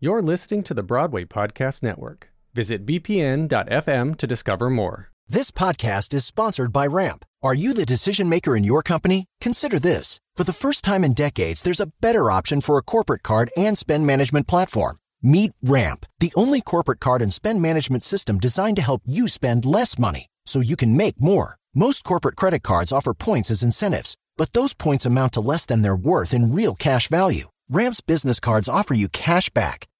You're listening to the Broadway Podcast Network. Visit bpn.fm to discover more. This podcast is sponsored by Ramp. Are you the decision maker in your company? Consider this. For the first time in decades, there's a better option for a corporate card and spend management platform. Meet Ramp, the only corporate card and spend management system designed to help you spend less money so you can make more. Most corporate credit cards offer points as incentives, but those points amount to less than their worth in real cash value. Ramp's business cards offer you cash back,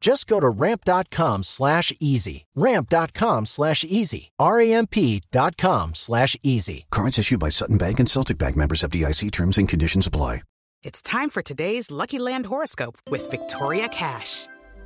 Just go to ramp.com slash easy. Ramp.com slash easy. R-A-M-P.com slash easy. Cards issued by Sutton Bank and Celtic Bank members FDIC terms and conditions apply. It's time for today's Lucky Land horoscope with Victoria Cash.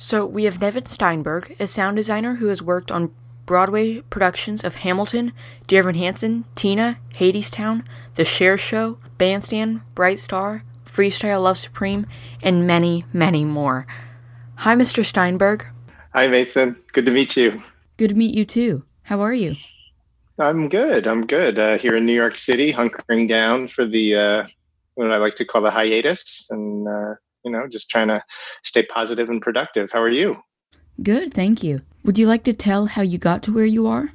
So we have Nevin Steinberg, a sound designer who has worked on Broadway productions of Hamilton, Dear Evan Hansen, Tina, Hadestown, The Cher Show, Bandstand, Bright Star, Freestyle Love Supreme, and many, many more. Hi, Mr. Steinberg. Hi, Mason. Good to meet you. Good to meet you too. How are you? I'm good. I'm good. Uh, here in New York City, hunkering down for the uh, what I like to call the hiatus, and uh, you know, just trying to stay positive and productive. How are you? Good, thank you. Would you like to tell how you got to where you are?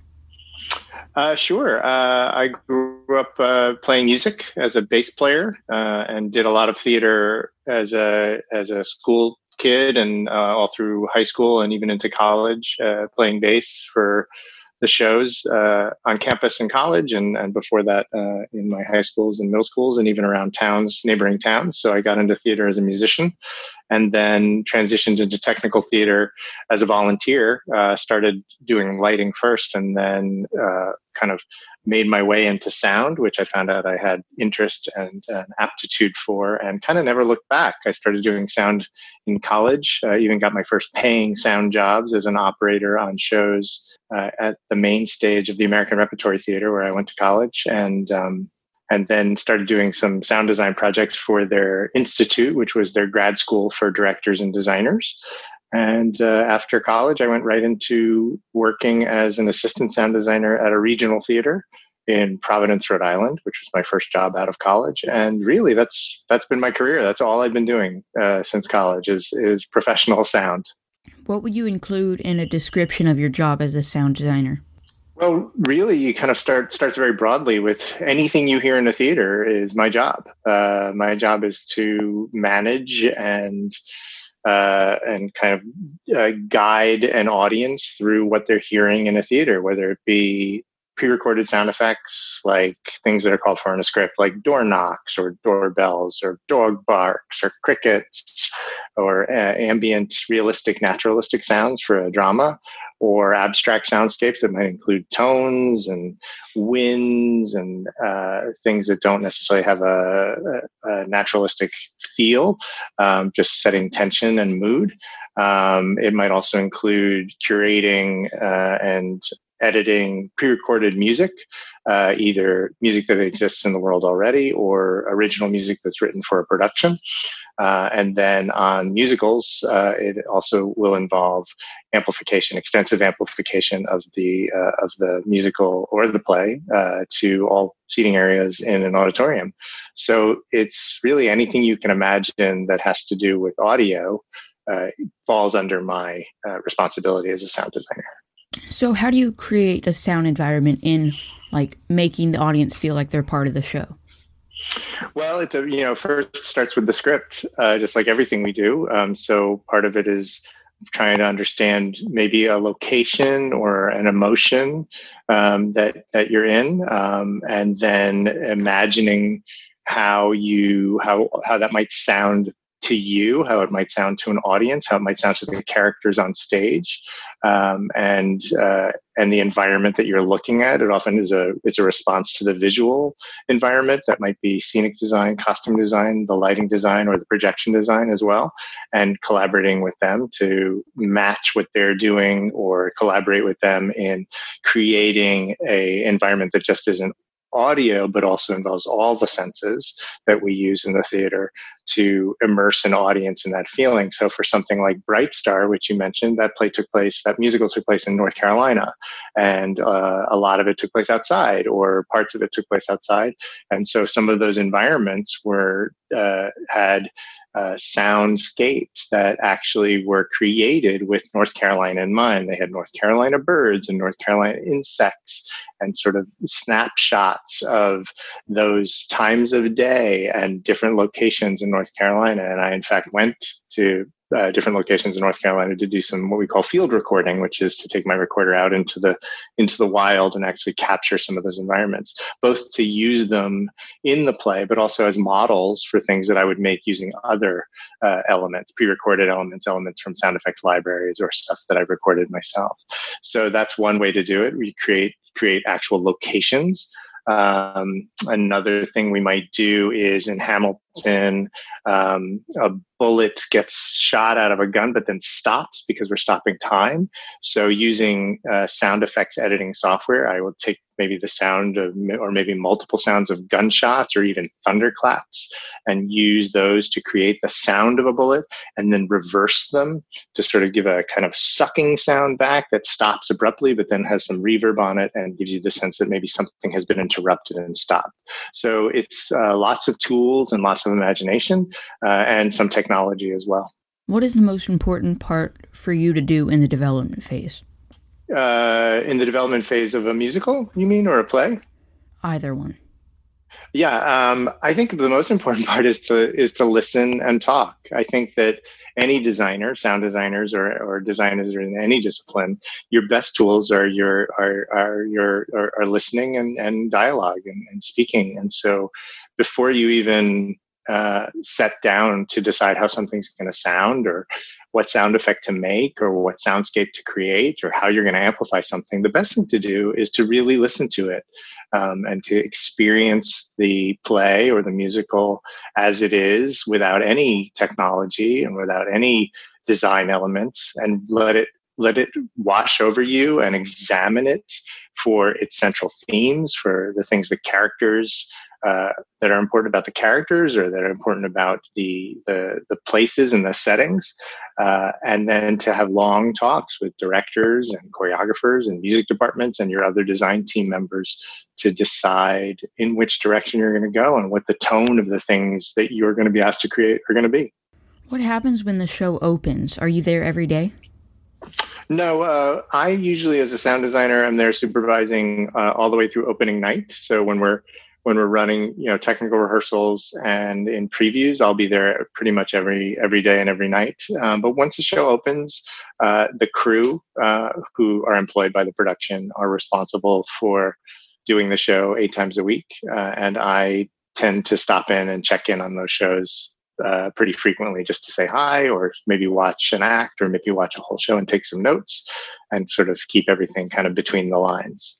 Uh, sure. Uh, I grew up uh, playing music as a bass player uh, and did a lot of theater as a as a school kid and uh, all through high school and even into college, uh, playing bass for the shows on campus in college and, and before that in my high schools and middle schools and even around towns, neighboring towns. So I got into theater as a musician and then transitioned into technical theater as a volunteer. Uh, started doing lighting first, and then uh, kind of made my way into sound, which I found out I had interest and an aptitude for, and kind of never looked back. I started doing sound in college. Uh, even got my first paying sound jobs as an operator on shows uh, at the main stage of the American Repertory Theater, where I went to college, and um, and then started doing some sound design projects for their institute, which was their grad school for directors and designers. And uh, after college, I went right into working as an assistant sound designer at a regional theater in Providence, Rhode Island, which was my first job out of college. And really, that's that's been my career. That's all I've been doing uh, since college is is professional sound. What would you include in a description of your job as a sound designer? Well, really, you kind of start starts very broadly with anything you hear in a theater is my job. Uh, my job is to manage and uh, and kind of uh, guide an audience through what they're hearing in a theater, whether it be pre-recorded sound effects like things that are called for in a script like door knocks or doorbells or dog barks or crickets or uh, ambient realistic naturalistic sounds for a drama or abstract soundscapes that might include tones and winds and uh, things that don't necessarily have a, a naturalistic feel, um, just setting tension and mood. Um, it might also include curating uh, and editing pre-recorded music, uh, either music that exists in the world already or original music that's written for a production. Uh, and then on musicals, uh, it also will involve amplification, extensive amplification of the uh, of the musical or the play uh, to all seating areas in an auditorium. So it's really anything you can imagine that has to do with audio uh, falls under my responsibility as a sound designer. So, how do you create a sound environment in like making the audience feel like they're part of the show? Well, it you know first starts with the script, uh, just like everything we do. Um, so part of it is trying to understand maybe a location or an emotion um, that that you're in, um, and then imagining how you how how that might sound to you, how it might sound to an audience, how it might sound to the characters on stage, um, and uh, and the environment that you're looking at. It often is a it's a response to the visual environment that might be scenic design, costume design, the lighting design, or the projection design as well, and collaborating with them to match what they're doing or collaborate with them in creating a environment that just isn't audio, but also involves all the senses that we use in the theater to immerse an audience in that feeling. So for something like Bright Star, which you mentioned, that play took place, that musical took place in North Carolina, and uh, a lot of it took place outside, or parts of it took place outside. And so some of those environments were uh, had uh, soundscapes that actually were created with North Carolina in mind. They had North Carolina birds and North Carolina insects and sort of snapshots of those times of day and different locations in North Carolina. And I, in fact, went to uh, different locations in North Carolina to do some what we call field recording, which is to take my recorder out into the into the wild and actually capture some of those environments, both to use them in the play, but also as models for things that I would make using other uh, elements, pre-recorded elements, elements from sound effects libraries, or stuff that I've recorded myself. So that's one way to do it. We create create actual locations um, another thing we might do is in Hamilton, um, a bullet gets shot out of a gun, but then stops because we're stopping time. So using uh, sound effects editing software, I will take maybe the sound of, or maybe multiple sounds of gunshots or even thunderclaps and use those to create the sound of a bullet and then reverse them to sort of give a kind of sucking sound back that stops abruptly, but then has some reverb on it and gives you the sense that maybe something has been interrupted and stopped. So it's uh, lots of tools and lots of imagination uh, and some technology as well. What is the most important part for you to do in the development phase? uh, in the development phase of a musical, you mean, or a play? Either one. Yeah, um, I think the most important part is to is to listen and talk. I think that any designer, sound designers, or, or designers in any discipline, your best tools are your are are your are, are listening and, and dialogue and, and speaking. And so, before you even uh, set down to decide how something's going to sound or what sound effect to make or what soundscape to create or how you're going to amplify something, the best thing to do is to really listen to it um, and to experience the play or the musical as it is without any technology and without any design elements and let it let it wash over you and examine it for its central themes for the things the characters uh, that are important about the characters or that are important about the the, the places and the settings, uh, and then to have long talks with directors and choreographers and music departments and your other design team members to decide in which direction you're going to go and what the tone of the things that you're going to be asked to create are going to be. What happens when the show opens? Are you there every day? No, uh, I usually, as a sound designer, I'm there supervising uh, all the way through opening night. So when we're when we're running you know technical rehearsals and in previews i'll be there pretty much every every day and every night. Um, but once the show opens uh, the crew uh, who are employed by the production are responsible for doing the show eight times a week uh, and i tend to stop in and check in on those shows uh, pretty frequently just to say hi or maybe watch an act or maybe watch a whole show and take some notes and sort of keep everything kind of between the lines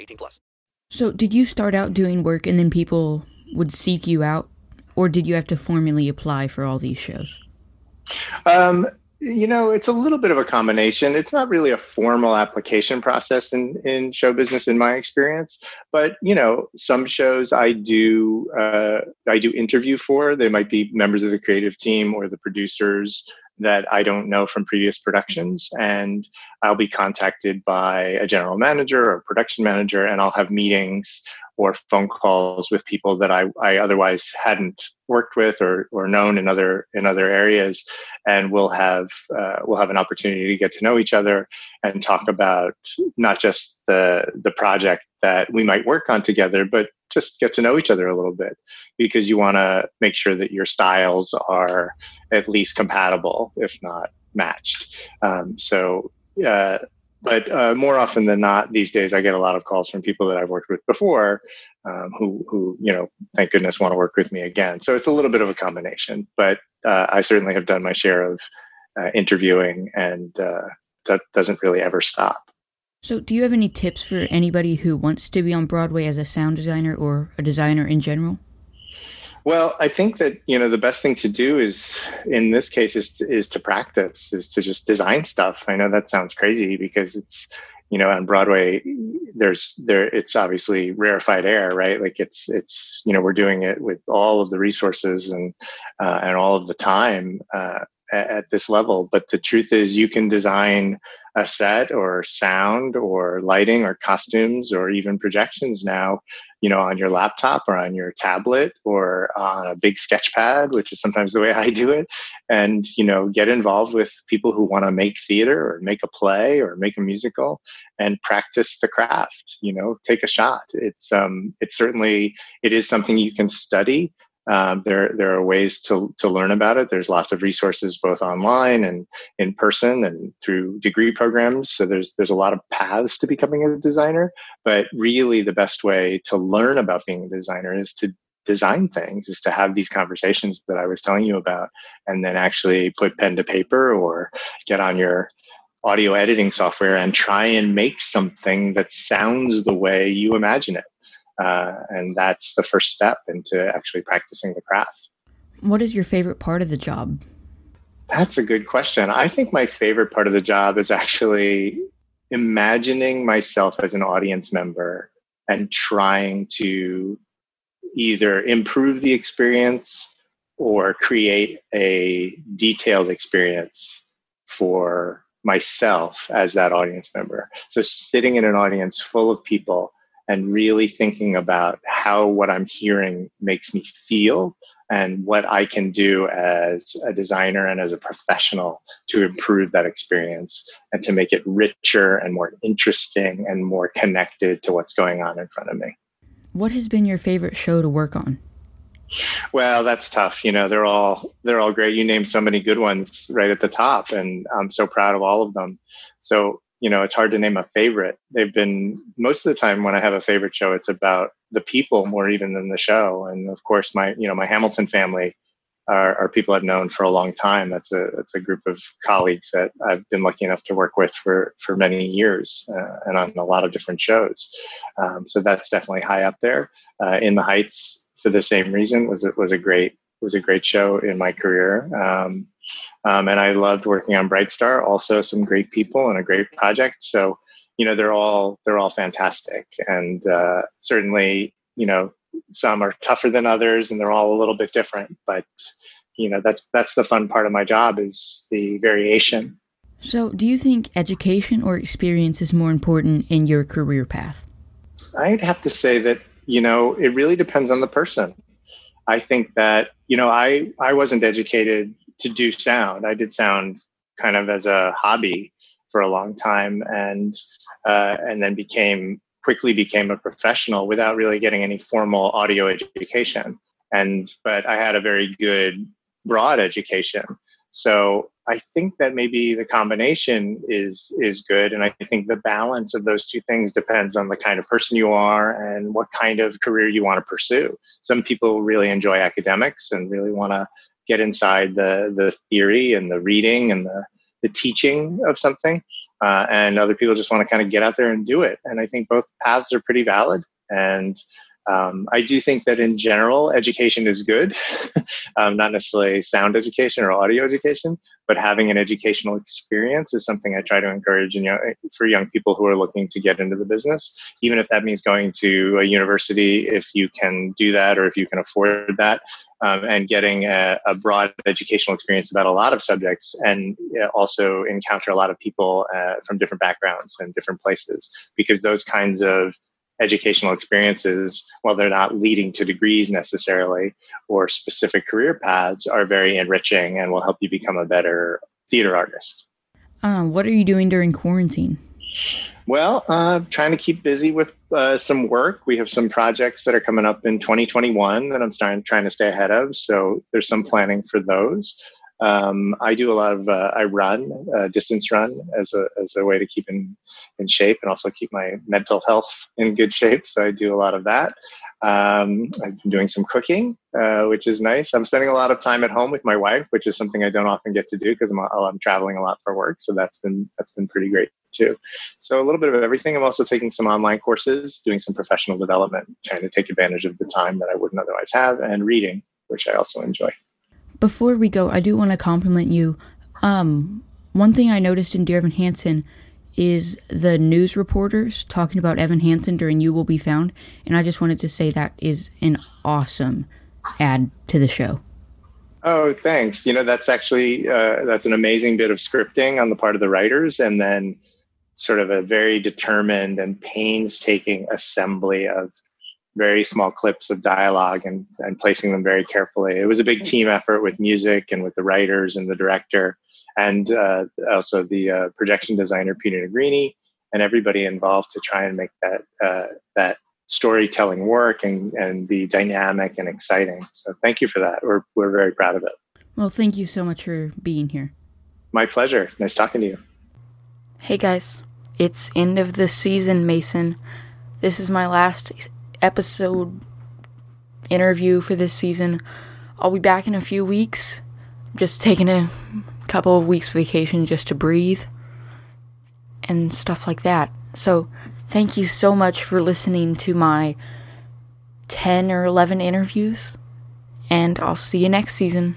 18 plus. So did you start out doing work and then people would seek you out? Or did you have to formally apply for all these shows? Um, you know, it's a little bit of a combination. It's not really a formal application process in, in show business, in my experience. But you know, some shows I do uh, I do interview for. They might be members of the creative team or the producers that I don't know from previous productions. And I'll be contacted by a general manager or production manager, and I'll have meetings or phone calls with people that I, I otherwise hadn't worked with or, or known in other in other areas, and we'll have uh, we'll have an opportunity to get to know each other and talk about not just the the project that we might work on together, but just get to know each other a little bit because you want to make sure that your styles are at least compatible, if not matched. Um, so, uh, but uh, more often than not, these days, I get a lot of calls from people that I've worked with before, um, who, who, you know, thank goodness want to work with me again. So it's a little bit of a combination, but uh, I certainly have done my share of uh, interviewing, and uh, that doesn't really ever stop. So, do you have any tips for anybody who wants to be on Broadway as a sound designer or a designer in general? Well, I think that you know the best thing to do is, in this case, is to, is to practice, is to just design stuff. I know that sounds crazy because it's you know on Broadway, there's there it's obviously rarefied air, right? Like it's it's you know we're doing it with all of the resources and uh, and all of the time uh, at, at this level. But the truth is, you can design a set or sound or lighting or costumes or even projections now you know on your laptop or on your tablet or on a big sketch pad which is sometimes the way i do it and you know get involved with people who want to make theater or make a play or make a musical and practice the craft you know take a shot. It's um it's certainly it is something you can study um, there, there are ways to, to learn about it. There's lots of resources both online and in person and through degree programs. So there's, there's a lot of paths to becoming a designer. But really, the best way to learn about being a designer is to design things, is to have these conversations that I was telling you about, and then actually put pen to paper or get on your audio editing software and try and make something that sounds the way you imagine it. Uh, and that's the first step into actually practicing the craft. What is your favorite part of the job? That's a good question. I think my favorite part of the job is actually imagining myself as an audience member and trying to either improve the experience or create a detailed experience for myself as that audience member. So, sitting in an audience full of people and really thinking about how what I'm hearing makes me feel and what I can do as a designer and as a professional to improve that experience and to make it richer and more interesting and more connected to what's going on in front of me. What has been your favorite show to work on? Well, that's tough. You know, they're all they're all great. You named so many good ones right at the top, and I'm so proud of all of them. So you know, it's hard to name a favorite. They've been most of the time when I have a favorite show, it's about the people more even than the show. And of course, my you know my Hamilton family are, are people I've known for a long time. That's a that's a group of colleagues that I've been lucky enough to work with for for many years uh, and on a lot of different shows. Um, so that's definitely high up there. Uh, in the Heights, for the same reason, was it was a great was a great show in my career. Um, um, and I loved working on Bright Star. Also, some great people and a great project. So, you know, they're all they're all fantastic, and uh, certainly, you know, some are tougher than others, and they're all a little bit different. But you know, that's that's the fun part of my job is the variation. So, do you think education or experience is more important in your career path? I'd have to say that you know it really depends on the person. I think that you know I I wasn't educated to do sound. I did sound kind of as a hobby for a long time, and uh, and then became quickly became a professional without really getting any formal audio education. And but I had a very good broad education. So I think that maybe the combination is is good, and I think the balance of those two things depends on the kind of person you are and what kind of career you want to pursue. Some people really enjoy academics and really want to get inside the the theory and the reading and the the teaching of something, uh, and other people just want to kind of get out there and do it. And I think both paths are pretty valid. And Um, I do think that in general, education is good, um, not necessarily sound education or audio education, but having an educational experience is something I try to encourage in, you know, for young people who are looking to get into the business. Even if that means going to a university, if you can do that or if you can afford that, um, and getting a, a, broad educational experience about a lot of subjects and also encounter a lot of people uh, from different backgrounds and different places because those kinds of educational experiences, while they're not leading to degrees necessarily or specific career paths, are very enriching and will help you become a better theater artist. Uh, what are you doing during quarantine? Well, uh, trying to keep busy with uh, some work. We have some projects that are coming up in 2021 that I'm starting, trying to stay ahead of. So there's some planning for those. Um, I do a lot of uh, I run uh, distance run as a as a way to keep in in shape and also keep my mental health in good shape. So I do a lot of that. Um, I've been doing some cooking, uh, which is nice. I'm spending a lot of time at home with my wife, which is something I don't often get to do because I'm, I'm traveling a lot for work. So that's been that's been pretty great too. So a little bit of everything. I'm also taking some online courses, doing some professional development, trying to take advantage of the time that I wouldn't otherwise have, and reading, which I also enjoy. Before we go, I do want to compliment you. Um, one thing I noticed in Dear Evan Hansen is the news reporters talking about Evan Hansen during You Will Be Found, and I just wanted to say that is an awesome add to the show. Oh, thanks. You know, that's actually uh, that's an amazing bit of scripting on the part of the writers, and then sort of a very determined and painstaking assembly of very small clips of dialogue and, and placing them very carefully. It was a big team effort with music and with the writers and the director, and uh, also the uh, projection designer Peter Nigrini, and everybody involved to try and make that uh, that storytelling work and, and be dynamic and exciting. So thank you for that. We're we're very proud of it. Well, thank you so much for being here. My pleasure. Nice talking to you. Hey guys, it's end of the season, Mason. This is my last episode interview for this season. I'll be back in a few weeks. just taking a couple of weeks vacation just to breathe and stuff like that. So, thank you so much for listening to my 10 or 11 interviews, and I'll see you next season.